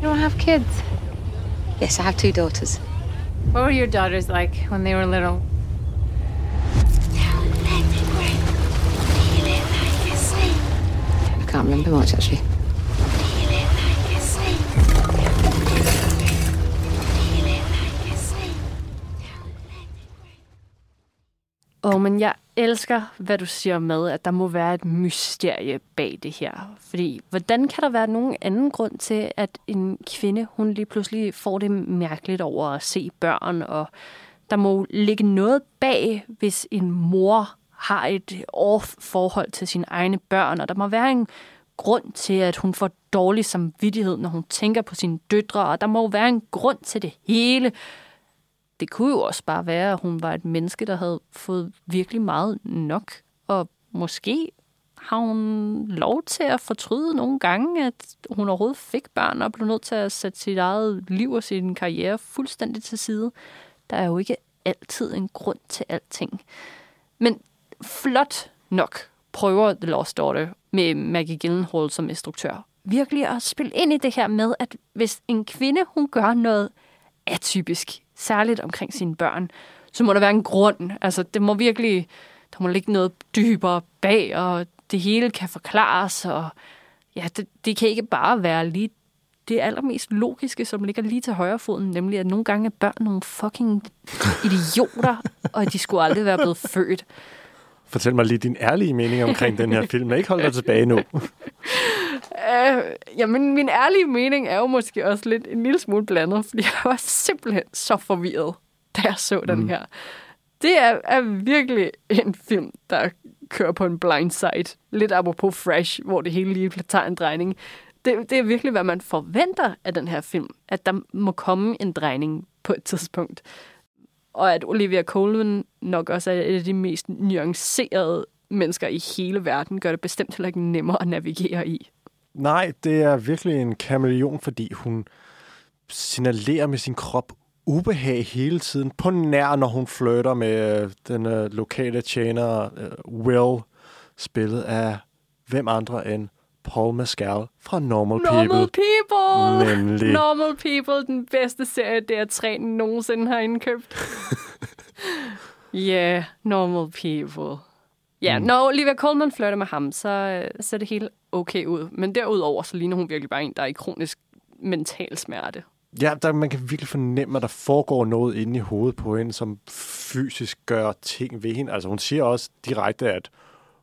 You don't have kids? Yes, I have two daughters. What were your daughters like when they were little? I can't remember much actually. Åh, oh, men jeg elsker, hvad du siger med, at der må være et mysterie bag det her. Fordi, hvordan kan der være nogen anden grund til, at en kvinde, hun lige pludselig får det mærkeligt over at se børn, og der må ligge noget bag, hvis en mor har et off-forhold til sine egne børn, og der må være en grund til, at hun får dårlig samvittighed, når hun tænker på sine døtre, og der må være en grund til det hele det kunne jo også bare være, at hun var et menneske, der havde fået virkelig meget nok. Og måske har hun lov til at fortryde nogle gange, at hun overhovedet fik børn og blev nødt til at sætte sit eget liv og sin karriere fuldstændig til side. Der er jo ikke altid en grund til alting. Men flot nok prøver The Lost Daughter med Maggie Gyllenhaal som instruktør virkelig at spille ind i det her med, at hvis en kvinde, hun gør noget atypisk, særligt omkring sine børn, så må der være en grund. Altså, det må virkelig, der må ligge noget dybere bag, og det hele kan forklares, og ja, det, det kan ikke bare være lige det allermest logiske, som ligger lige til højre foden, nemlig at nogle gange er børn nogle fucking idioter, og at de skulle aldrig være blevet født. Fortæl mig lige din ærlige mening omkring den her film. Jeg ikke holde dig tilbage nu. Uh, jamen, min ærlige mening er jo måske også lidt en lille smule blandet, fordi jeg var simpelthen så forvirret, da jeg så mm. den her. Det er, er virkelig en film, der kører på en blind side. Lidt apropos Fresh, hvor det hele lige tager en drejning. Det, det er virkelig, hvad man forventer af den her film. At der må komme en drejning på et tidspunkt. Og at Olivia Colman nok også er et af de mest nuancerede mennesker i hele verden, gør det bestemt heller ikke nemmere at navigere i. Nej, det er virkelig en kameleon, fordi hun signalerer med sin krop ubehag hele tiden. På nær, når hun flytter med øh, den uh, lokale tjener øh, Will, spillet af hvem andre end Paul Mescal fra Normal, Normal People. People! Nemlig. Normal People, den bedste serie, DR3 nogensinde har indkøbt. Ja, yeah, Normal People. Ja, mm. når Olivia Colman flytter med ham, så øh, ser det helt okay ud. Men derudover, så ligner hun virkelig bare en, der er i kronisk mental smerte. Ja, der, man kan virkelig fornemme, at der foregår noget inde i hovedet på hende, som fysisk gør ting ved hende. Altså hun siger også direkte, at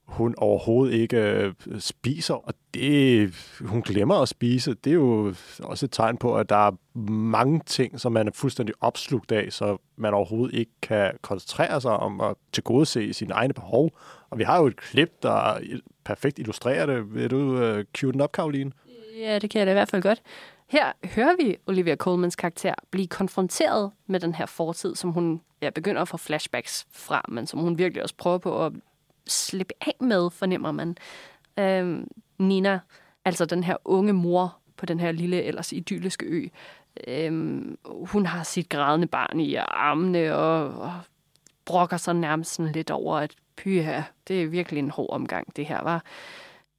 hun overhovedet ikke øh, spiser, og det, hun glemmer at spise. Det er jo også et tegn på, at der er mange ting, som man er fuldstændig opslugt af, så man overhovedet ikke kan koncentrere sig om at tilgodese sine egne behov. Og vi har jo et klip, der perfekt illustrerer det. Vil du øh, cue den op, Karoline? Ja, det kan jeg da i hvert fald godt. Her hører vi Olivia Colmans karakter blive konfronteret med den her fortid, som hun ja, begynder at få flashbacks fra, men som hun virkelig også prøver på at slippe af med, fornemmer man. Øh, Nina, altså den her unge mor på den her lille, ellers idylliske ø, øh, hun har sit grædende barn i armene og, og brokker sig nærmest sådan lidt over, at pyha, det er virkelig en hård omgang, det her var.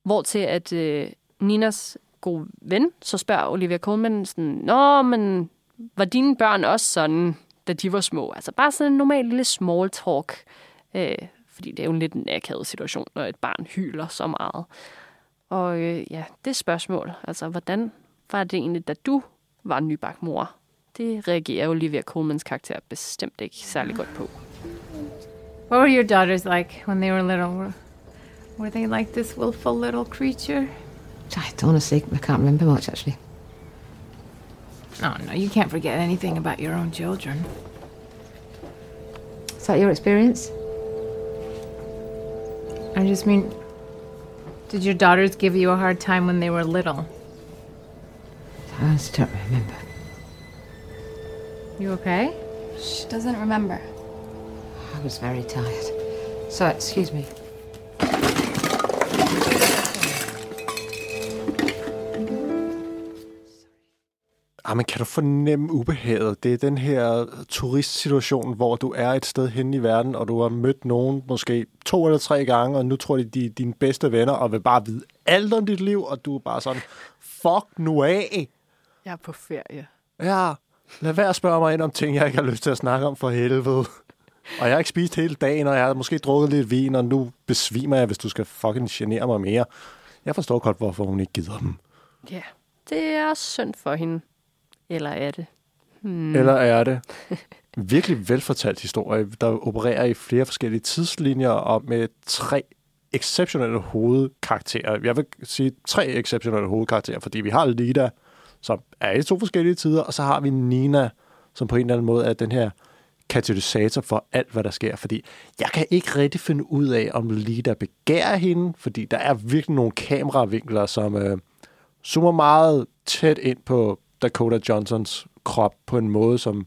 Hvor til at øh, Ninas god ven, så spørger Olivia Colman sådan, Nå, men var dine børn også sådan, da de var små? Altså bare sådan en normal lille small talk. Øh, fordi det er jo en lidt en akavet situation, når et barn hyler så meget. Og øh, ja, det spørgsmål, altså hvordan var det egentlig, da du var nybagt mor? Det reagerer Olivia Colmans karakter bestemt ikke særlig godt på. What were your daughters like when they were little? Were, they like this willful little creature? I honestly, I can't remember much actually. Oh, no, you can't forget anything about your own children. Is that your experience? I just mean, did your daughters give you a hard time when they were little? I just don't remember. You okay? She doesn't remember. I was very tired. So, excuse me. Ah, men kan du fornemme ubehaget? Det er den her turistsituation, hvor du er et sted hen i verden, og du har mødt nogen måske to eller tre gange, og nu tror de, de er dine bedste venner, og vil bare vide alt om dit liv, og du er bare sådan, fuck nu af. Jeg er på ferie. Ja, lad være at spørge mig ind om ting, jeg ikke har lyst til at snakke om for helvede. Og jeg har ikke spist hele dagen, og jeg har måske drukket lidt vin, og nu besvimer jeg, hvis du skal fucking genere mig mere. Jeg forstår godt, hvorfor hun ikke gider dem. Ja, det er synd for hende. Eller er det? Hmm. Eller er det? Virkelig velfortalt historie, der opererer i flere forskellige tidslinjer og med tre exceptionelle hovedkarakterer. Jeg vil sige tre exceptionelle hovedkarakterer, fordi vi har Lida, som er i to forskellige tider, og så har vi Nina, som på en eller anden måde er den her katalysator for alt, hvad der sker. Fordi jeg kan ikke rigtig finde ud af, om Lida begærer hende, fordi der er virkelig nogle kameravinkler, som øh, zoomer meget tæt ind på Dakota Johnsons krop på en måde, som...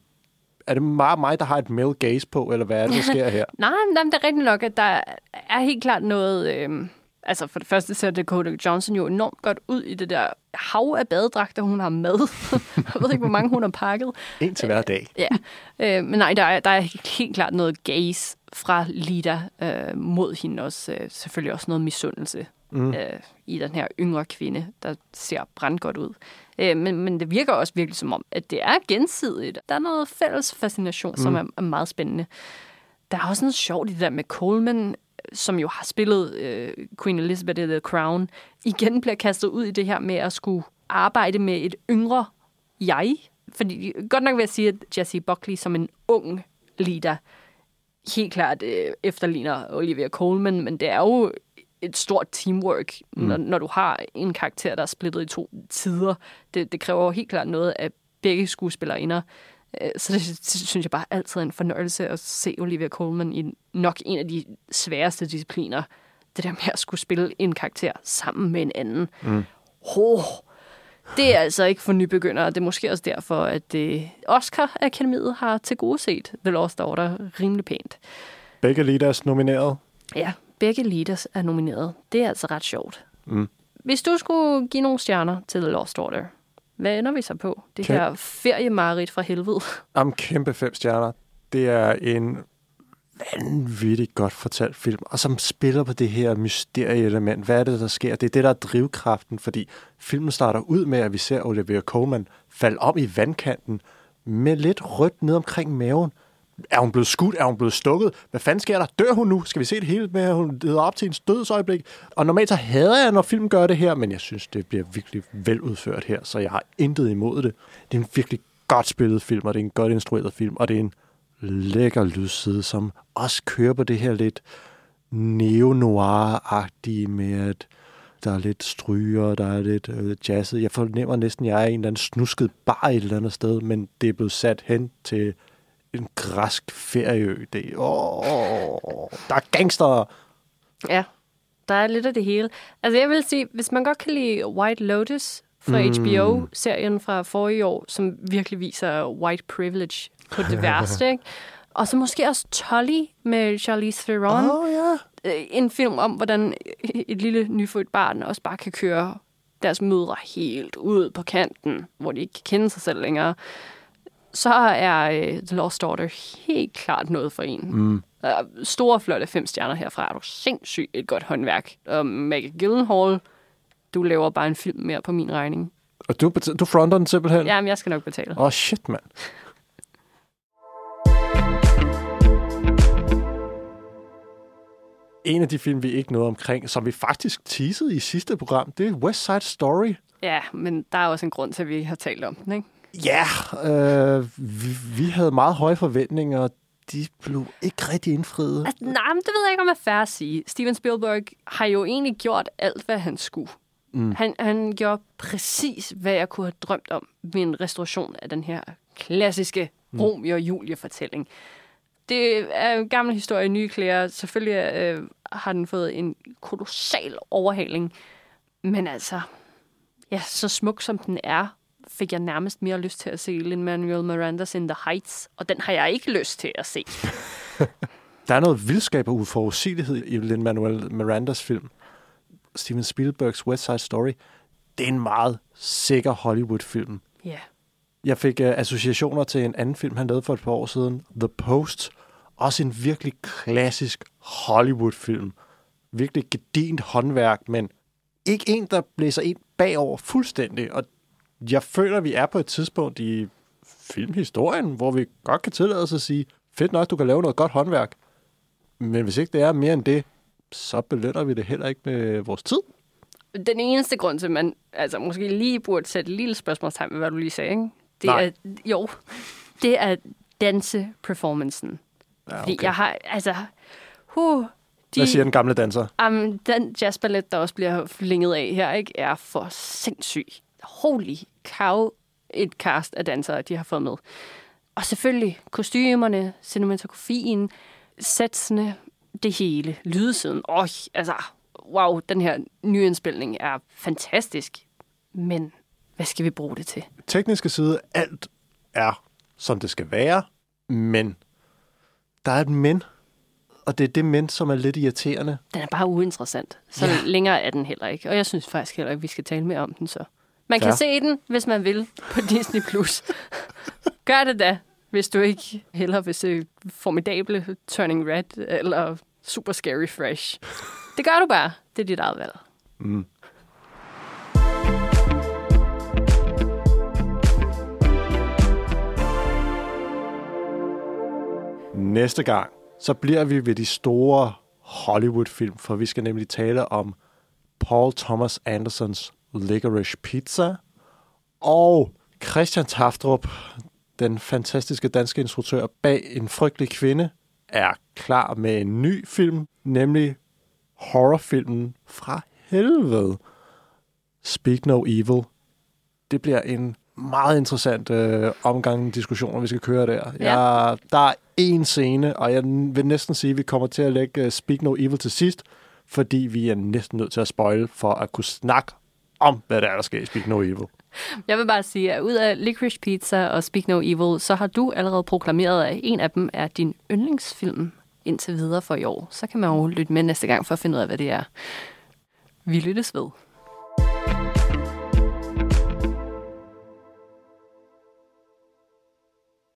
Er det meget mig, der har et male gaze på, eller hvad er det, der sker her? nej, nej, det er rigtigt nok, at der er helt klart noget... Øh, altså for det første ser Dakota Johnson jo enormt godt ud i det der hav af badedragter, hun har med. jeg ved ikke, hvor mange hun har pakket. En til hver dag. ja, øh, men nej, der er, der er helt klart noget gaze fra Lida øh, mod hende også. Øh, selvfølgelig også noget misundelse mm. øh, i den her yngre kvinde, der ser brandgodt ud. Øh, men, men det virker også virkelig som om, at det er gensidigt. Der er noget fælles fascination, mm. som er, er meget spændende. Der er også noget sjovt i det der med Coleman, som jo har spillet øh, Queen Elizabeth i The Crown, igen bliver kastet ud i det her med at skulle arbejde med et yngre jeg. Fordi godt nok vil jeg sige, at Jesse Buckley som en ung leader helt klart øh, efterligner Olivia Colman, men det er jo et stort teamwork, mm. når, når du har en karakter, der er splittet i to tider. Det, det kræver helt klart noget af begge skuespillerinder. Øh, så det, synes jeg bare altid er en fornøjelse at se Olivia Colman i nok en af de sværeste discipliner. Det der med at skulle spille en karakter sammen med en anden. Mm. Oh, det er altså ikke for nybegyndere. Det er måske også derfor, at uh, Oscar-akademiet har til gode set The Lost Daughter rimelig pænt. Begge leaders nomineret. Ja, begge leaders er nomineret. Det er altså ret sjovt. Mm. Hvis du skulle give nogle stjerner til The Lost Daughter, hvad ender vi så på? Det Kæm- her feriemarit fra helvede. Am kæmpe fem stjerner. Det er en vanvittigt godt fortalt film, og som spiller på det her mysterieelement. Hvad er det, der sker? Det er det, der er drivkraften, fordi filmen starter ud med, at vi ser Olivia Colman falde om i vandkanten med lidt rødt ned omkring maven. Er hun blevet skudt? Er hun blevet stukket? Hvad fanden sker der? Dør hun nu? Skal vi se det hele med, at hun leder op til en dødsøjeblik? Og normalt så hader jeg, når film gør det her, men jeg synes, det bliver virkelig veludført her, så jeg har intet imod det. Det er en virkelig godt spillet film, og det er en godt instrueret film, og det er en lækker lydside, som også kører på det her lidt neo-noir-agtige med, at der er lidt stryger, der er lidt øh, jazzet. Jeg fornemmer næsten, at jeg er en eller anden snusket bar et eller andet sted, men det er blevet sat hen til en græsk ferieø. Det, åh, der er gangster. Ja, der er lidt af det hele. Altså jeg vil sige, hvis man godt kan lide White Lotus fra mm. HBO-serien fra forrige år, som virkelig viser white privilege på det værste, ikke? Og så måske også Tully med Charlize Theron. Oh, ja. En film om, hvordan et lille nyfødt barn også bare kan køre deres mødre helt ud på kanten, hvor de ikke kan kende sig selv længere, så er uh, The Lost Daughter helt klart noget for en. Mm. Uh, store, flotte fem stjerner herfra. Er du sindssygt et godt håndværk. Og Maggie Gyllenhaal, du laver bare en film mere på min regning. Og du, du fronter den simpelthen? Jamen, jeg skal nok betale. Åh, oh, shit, mand. En af de film, vi ikke nåede omkring, som vi faktisk teasede i sidste program, det er West Side Story. Ja, men der er også en grund til, at vi har talt om den, ikke? Ja, øh, vi, vi havde meget høje forventninger, de blev ikke rigtig indfriet. Altså, nej, men det ved jeg ikke, om jeg er fair at sige. Steven Spielberg har jo egentlig gjort alt, hvad han skulle. Mm. Han, han gjorde præcis, hvad jeg kunne have drømt om ved en restauration af den her klassiske Romeo og Julie-fortælling. Det er en gammel historie, nye klæder. Selvfølgelig øh, har den fået en kolossal overhaling. Men altså, ja, så smuk som den er, fik jeg nærmest mere lyst til at se Lin-Manuel Miranda's In the Heights, og den har jeg ikke lyst til at se. Der er noget vildskab og uforudsigelighed i Lin-Manuel Mirandas film. Steven Spielbergs West Side Story. Det er en meget sikker Hollywood-film. Ja. Jeg fik uh, associationer til en anden film, han lavede for et par år siden, The Post. Også en virkelig klassisk Hollywood-film. Virkelig gedint håndværk, men ikke en, der blæser ind bagover fuldstændig. Og jeg føler, at vi er på et tidspunkt i filmhistorien, hvor vi godt kan tillade os at sige, fedt nok, du kan lave noget godt håndværk. Men hvis ikke det er mere end det, så belønner vi det heller ikke med vores tid. Den eneste grund til, at man altså, måske lige burde sætte et lille spørgsmålstegn ved, hvad du lige sagde, ikke? det Nej. er, jo, det er danse-performancen. Ja, Fordi jeg har, altså, huh, de, Hvad siger den gamle danser? um, den jazzballet, der også bliver flænget af her, ikke, er for sindssyg. Holy cow, et cast af dansere, de har fået med. Og selvfølgelig kostymerne, cinematografien, sætsene, det hele, lydsiden. Åh, altså, wow, den her nyindspilning er fantastisk. Men hvad skal vi bruge det til? Tekniske side, alt er, som det skal være, men der er et men, og det er det men, som er lidt irriterende. Den er bare uinteressant. Så ja. længere er den heller ikke. Og jeg synes faktisk heller ikke, vi skal tale mere om den så. Man kan Ja. se den, hvis man vil, på Disney+. Plus. Gør det da, hvis du ikke hellere vil se formidable Turning Red eller Super Scary Fresh. Det gør du bare. Det er dit eget valg. Mm. Næste gang, så bliver vi ved de store Hollywood-film, for vi skal nemlig tale om Paul Thomas Andersons Licorice Pizza og Christian Taftrup, den fantastiske danske instruktør bag En frygtelig kvinde, er klar med en ny film, nemlig horrorfilmen fra helvede. Speak No Evil. Det bliver en meget interessant øh, omgang diskussioner, vi skal køre der. Ja. Jeg, der er en scene, og jeg vil næsten sige, at vi kommer til at lægge uh, Speak No Evil til sidst, fordi vi er næsten nødt til at spoil for at kunne snakke om, hvad der er, der sker i Speak No Evil. Jeg vil bare sige, at ud af Licorice Pizza og Speak No Evil, så har du allerede proklameret, at en af dem er din yndlingsfilm indtil videre for i år. Så kan man jo lytte med næste gang for at finde ud af, hvad det er. Vi lyttes ved.